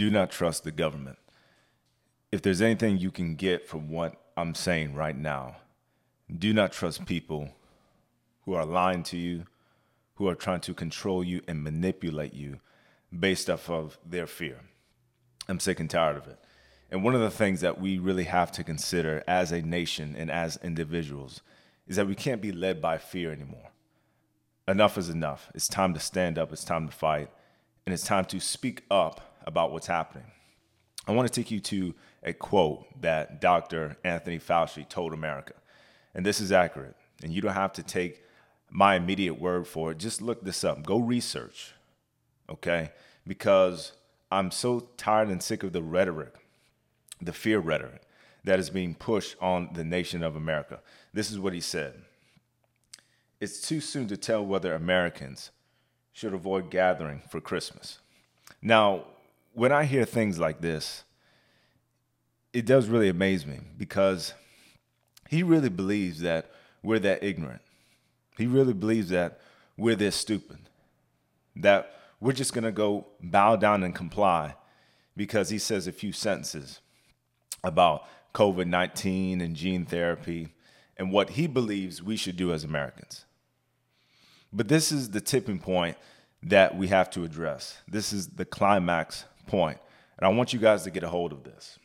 do not trust the government. If there's anything you can get from what I'm saying right now, do not trust people who are lying to you, who are trying to control you and manipulate you based off of their fear. I'm sick and tired of it. And one of the things that we really have to consider as a nation and as individuals is that we can't be led by fear anymore. Enough is enough. It's time to stand up, it's time to fight, and it's time to speak up about what's happening. I want to take you to a quote that Dr. Anthony Fauci told America. And this is accurate. And you don't have to take my immediate word for it. Just look this up. Go research. Okay? Because I'm so tired and sick of the rhetoric, the fear rhetoric that is being pushed on the nation of America. This is what he said It's too soon to tell whether Americans should avoid gathering for Christmas. Now, when I hear things like this, it does really amaze me because he really believes that we're that ignorant. He really believes that we're this stupid, that we're just going to go bow down and comply because he says a few sentences about COVID 19 and gene therapy and what he believes we should do as Americans. But this is the tipping point that we have to address. This is the climax point. And I want you guys to get a hold of this.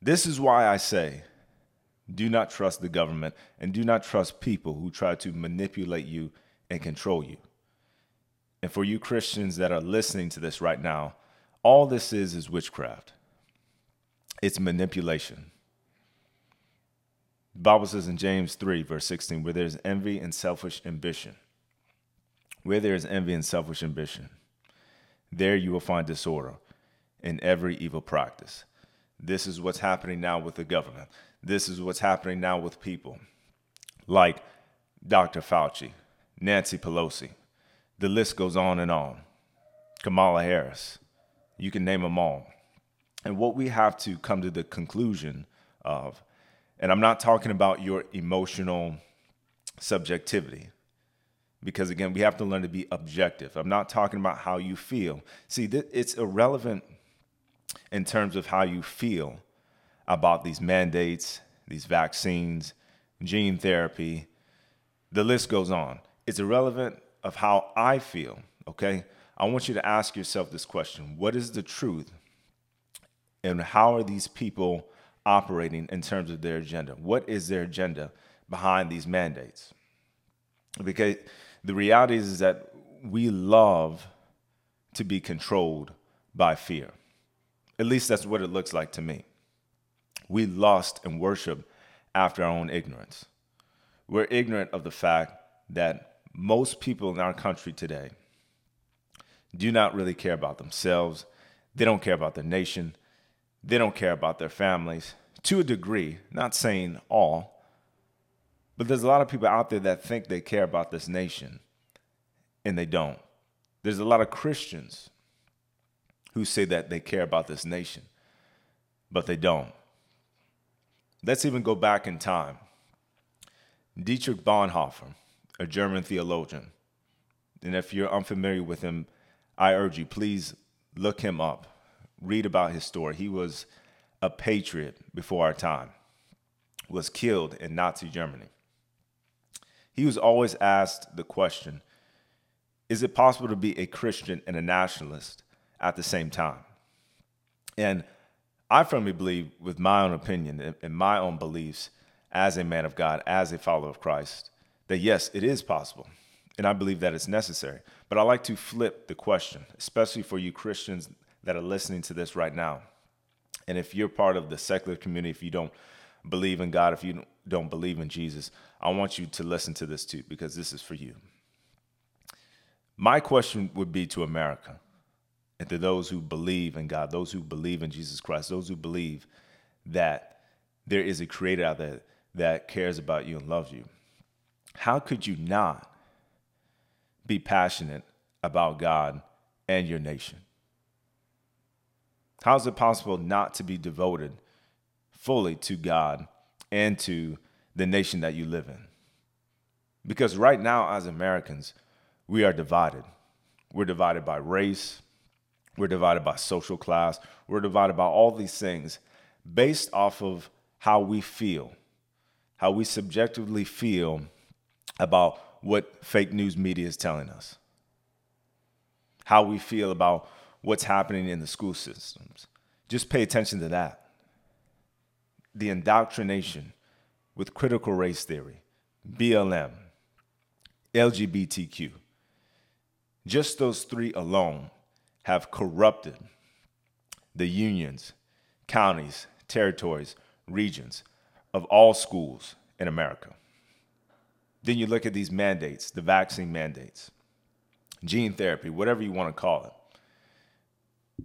This is why I say do not trust the government and do not trust people who try to manipulate you and control you. And for you Christians that are listening to this right now, all this is is witchcraft. It's manipulation. The Bible says in James 3, verse 16, where there's envy and selfish ambition, where there is envy and selfish ambition, there you will find disorder in every evil practice. This is what's happening now with the government. This is what's happening now with people like Dr. Fauci, Nancy Pelosi. The list goes on and on. Kamala Harris. You can name them all. And what we have to come to the conclusion of, and I'm not talking about your emotional subjectivity, because again, we have to learn to be objective. I'm not talking about how you feel. See, it's irrelevant in terms of how you feel about these mandates, these vaccines, gene therapy. The list goes on. It's irrelevant of how I feel, okay? I want you to ask yourself this question What is the truth? And how are these people operating in terms of their agenda? What is their agenda behind these mandates? Because the reality is, that we love to be controlled by fear. At least that's what it looks like to me. We lust and worship after our own ignorance. We're ignorant of the fact that most people in our country today do not really care about themselves. They don't care about their nation. They don't care about their families to a degree, not saying all, but there's a lot of people out there that think they care about this nation and they don't. There's a lot of Christians who say that they care about this nation, but they don't. Let's even go back in time. Dietrich Bonhoeffer, a German theologian, and if you're unfamiliar with him, I urge you, please look him up, read about his story. He was a patriot before our time, was killed in Nazi Germany. He was always asked the question Is it possible to be a Christian and a nationalist at the same time. And I firmly believe, with my own opinion and my own beliefs as a man of God, as a follower of Christ, that yes, it is possible. And I believe that it's necessary. But I like to flip the question, especially for you Christians that are listening to this right now. And if you're part of the secular community, if you don't believe in God, if you don't believe in Jesus, I want you to listen to this too, because this is for you. My question would be to America and to those who believe in God, those who believe in Jesus Christ, those who believe that there is a creator out there that cares about you and loves you. How could you not be passionate about God and your nation? How is it possible not to be devoted fully to God and to the nation that you live in? Because right now, as Americans, we are divided. We're divided by race, We're divided by social class. We're divided by all these things based off of how we feel, how we subjectively feel about what fake news media is telling us, how we feel about what's happening in the school systems. Just pay attention to that. The indoctrination with critical race theory, BLM, LGBTQ. Just those three alone have corrupted the unions, counties, territories, regions of all schools in America. Then you look at these mandates, the vaccine mandates, gene therapy, whatever you want to call it.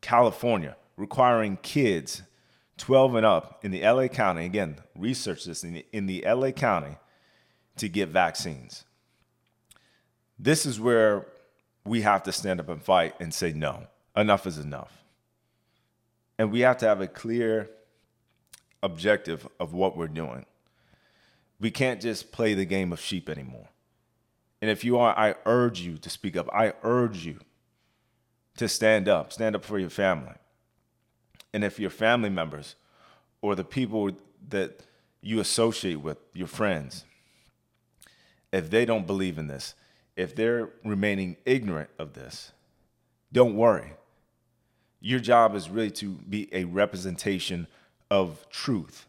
California requiring kids 12 and up in the LA County, again, research this in the, in the LA County to get vaccines. This is where we have to stand up and fight and say, no, enough is enough. And we have to have a clear objective of what we're doing. We can't just play the game of sheep anymore. And if you are, I urge you to speak up. I urge you to stand up, stand up for your family. And if your family members or the people that you associate with, your friends, if they don't believe in this, if they're remaining ignorant of this, don't worry. Your job is really to be a representation of truth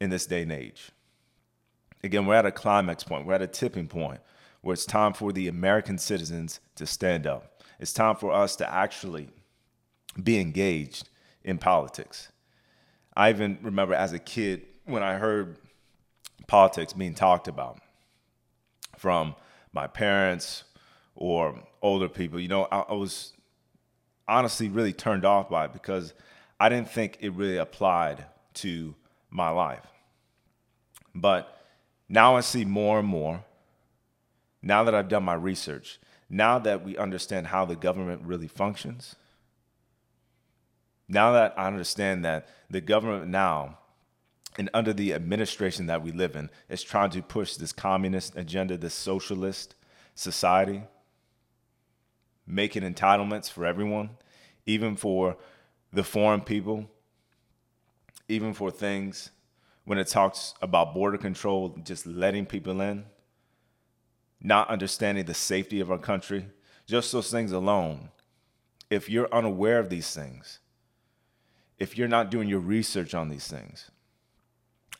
in this day and age. Again, we're at a climax point, we're at a tipping point where it's time for the American citizens to stand up. It's time for us to actually be engaged in politics. I even remember as a kid when I heard politics being talked about from my parents or older people, you know, I, I was honestly really turned off by it because I didn't think it really applied to my life. But now I see more and more, now that I've done my research, now that we understand how the government really functions, now that I understand that the government now and under the administration that we live in is trying to push this communist agenda, this socialist society, making entitlements for everyone, even for the foreign people, even for things when it talks about border control, just letting people in, not understanding the safety of our country, just those things alone. If you're unaware of these things, if you're not doing your research on these things,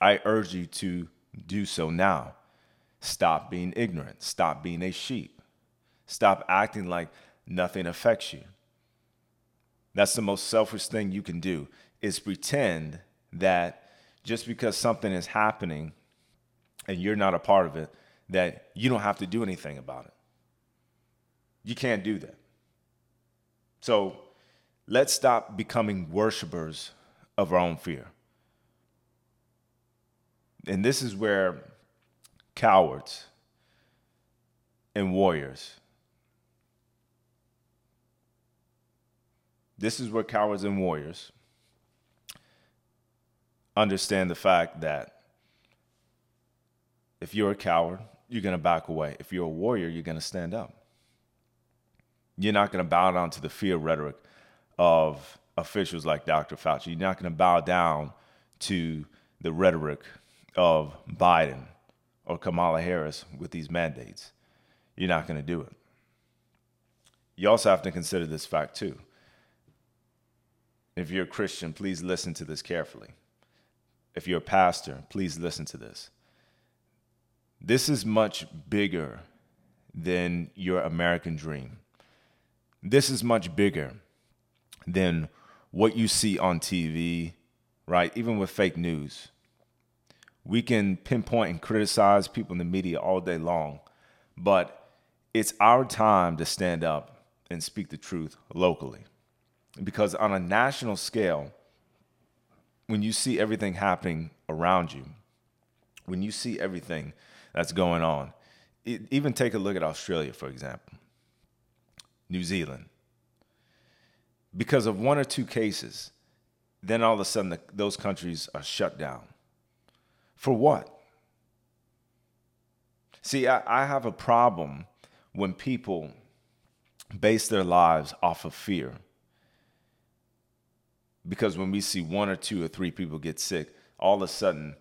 I urge you to do so now. Stop being ignorant. Stop being a sheep. Stop acting like nothing affects you. That's the most selfish thing you can do is pretend that just because something is happening and you're not a part of it, that you don't have to do anything about it. You can't do that. So let's stop becoming worshipers of our own fear. And this is where cowards and warriors, this is where cowards and warriors understand the fact that if you're a coward, you're going to back away. If you're a warrior, you're going to stand up. You're not going to bow down to the fear rhetoric of officials like Dr. Fauci. You're not going to bow down to the rhetoric of Biden or Kamala Harris with these mandates. You're not going to do it. You also have to consider this fact too. If you're a Christian, please listen to this carefully. If you're a pastor, please listen to this. This is much bigger than your American dream. This is much bigger than what you see on TV, right? Even with fake news. We can pinpoint and criticize people in the media all day long, but it's our time to stand up and speak the truth locally. Because on a national scale, when you see everything happening around you, when you see everything that's going on, it, even take a look at Australia, for example, New Zealand, because of one or two cases, then all of a sudden the, those countries are shut down. For what? See, I, I have a problem when people base their lives off of fear because when we see one or two or three people get sick, all of a sudden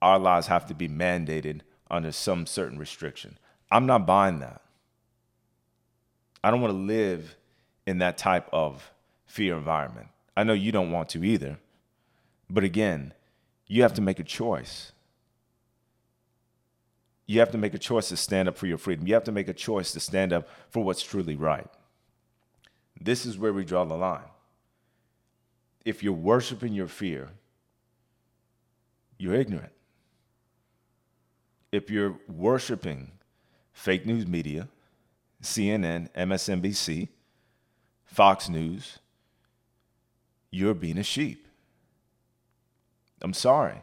our lives have to be mandated under some certain restriction. I'm not buying that. I don't want to live in that type of fear environment. I know you don't want to either. But again, you have to make a choice. You have to make a choice to stand up for your freedom. You have to make a choice to stand up for what's truly right. This is where we draw the line. If you're worshiping your fear, you're ignorant. If you're worshiping fake news media, CNN, MSNBC, Fox News, you're being a sheep. I'm sorry.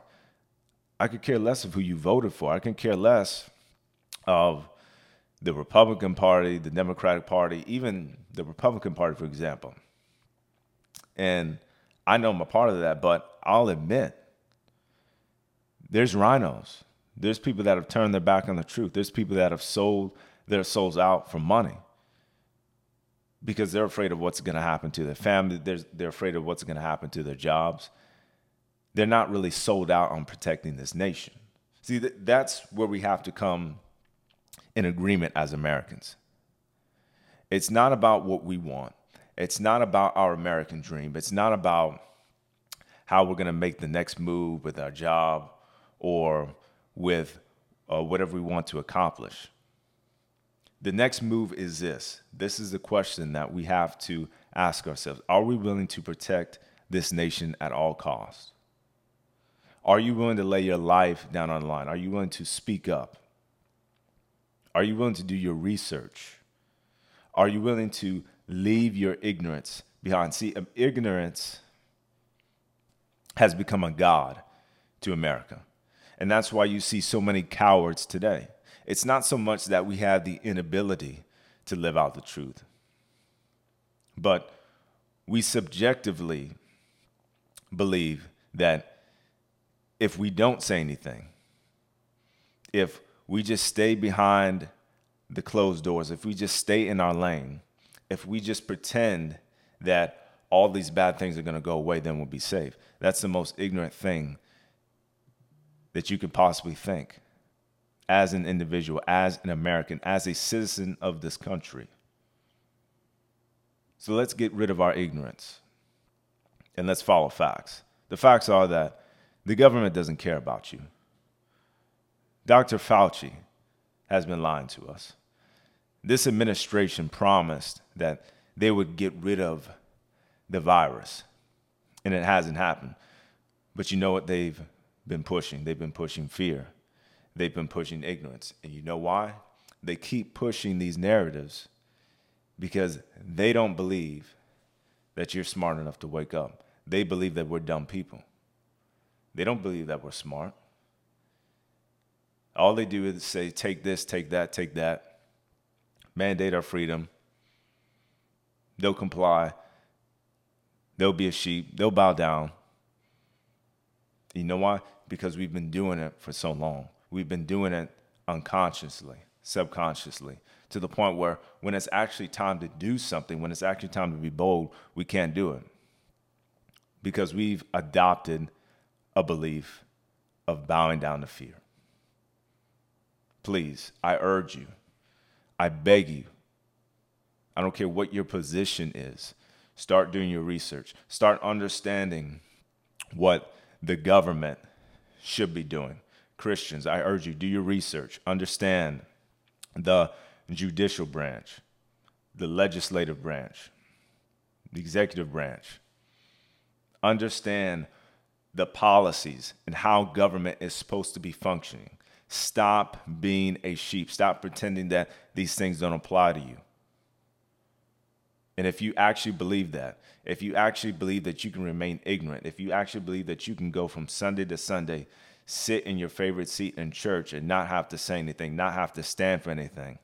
I could care less of who you voted for. I can care less of the Republican Party, the Democratic Party, even the Republican Party, for example. And I know I'm a part of that, but I'll admit there's RINOs. There's people that have turned their back on the truth. There's people that have sold their souls out for money because they're afraid of what's going to happen to their family. They're, they're afraid of what's going to happen to their jobs. They're not really sold out on protecting this nation. See, that's where we have to come in agreement as Americans. It's not about what we want. It's not about our American dream. It's not about how we're going to make the next move with our job or with uh, whatever we want to accomplish. The next move is this. This is the question that we have to ask ourselves. Are we willing to protect this nation at all costs? Are you willing to lay your life down on the line? Are you willing to speak up? Are you willing to do your research? Are you willing to leave your ignorance behind? See, um, ignorance has become a god to America. And that's why you see so many cowards today. It's not so much that we have the inability to live out the truth, but we subjectively believe that if we don't say anything, if we just stay behind the closed doors, if we just stay in our lane, if we just pretend that all these bad things are going to go away, then we'll be safe. That's the most ignorant thing that you could possibly think as an individual, as an American, as a citizen of this country. So let's get rid of our ignorance and let's follow facts. The facts are that the government doesn't care about you. Dr. Fauci has been lying to us. This administration promised that they would get rid of the virus, and it hasn't happened. But you know what they've been pushing? They've been pushing fear they've been pushing ignorance. And you know why? They keep pushing these narratives because they don't believe that you're smart enough to wake up. They believe that we're dumb people. They don't believe that we're smart. All they do is say, take this, take that, take that, mandate our freedom. They'll comply. They'll be a sheep. They'll bow down. You know why? Because we've been doing it for so long we've been doing it unconsciously, subconsciously, to the point where when it's actually time to do something, when it's actually time to be bold, we can't do it. Because we've adopted a belief of bowing down to fear. Please, I urge you, I beg you, I don't care what your position is, start doing your research, start understanding what the government should be doing Christians, I urge you, do your research, understand the judicial branch, the legislative branch, the executive branch. Understand the policies and how government is supposed to be functioning. Stop being a sheep. Stop pretending that these things don't apply to you. And if you actually believe that, if you actually believe that you can remain ignorant, if you actually believe that you can go from Sunday to Sunday sit in your favorite seat in church and not have to say anything, not have to stand for anything,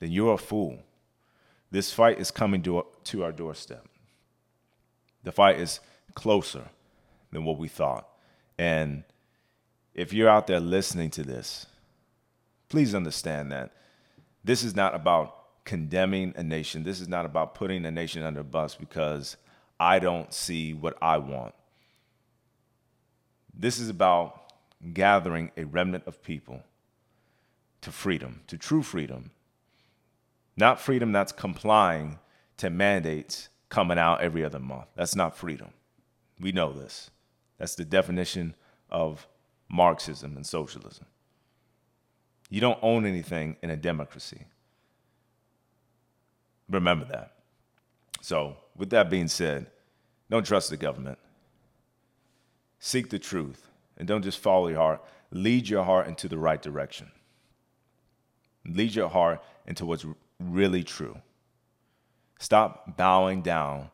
then you're a fool. This fight is coming to, to our doorstep. The fight is closer than what we thought. And if you're out there listening to this, please understand that this is not about condemning a nation. This is not about putting a nation under a bus because I don't see what I want. This is about gathering a remnant of people to freedom, to true freedom. Not freedom that's complying to mandates coming out every other month. That's not freedom. We know this. That's the definition of Marxism and socialism. You don't own anything in a democracy. Remember that. So, with that being said, don't trust the government. Seek the truth and don't just follow your heart. Lead your heart into the right direction. Lead your heart into what's really true. Stop bowing down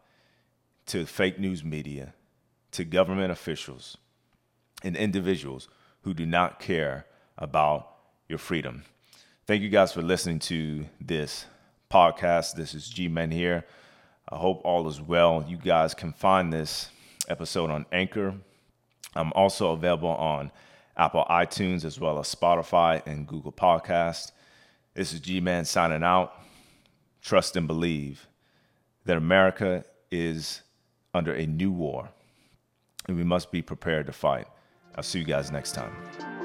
to fake news media, to government officials, and individuals who do not care about your freedom. Thank you guys for listening to this podcast. This is G Men here. I hope all is well. You guys can find this episode on Anchor. I'm also available on Apple iTunes as well as Spotify and Google Podcast. This is G Man signing out. Trust and believe that America is under a new war and we must be prepared to fight. I'll see you guys next time.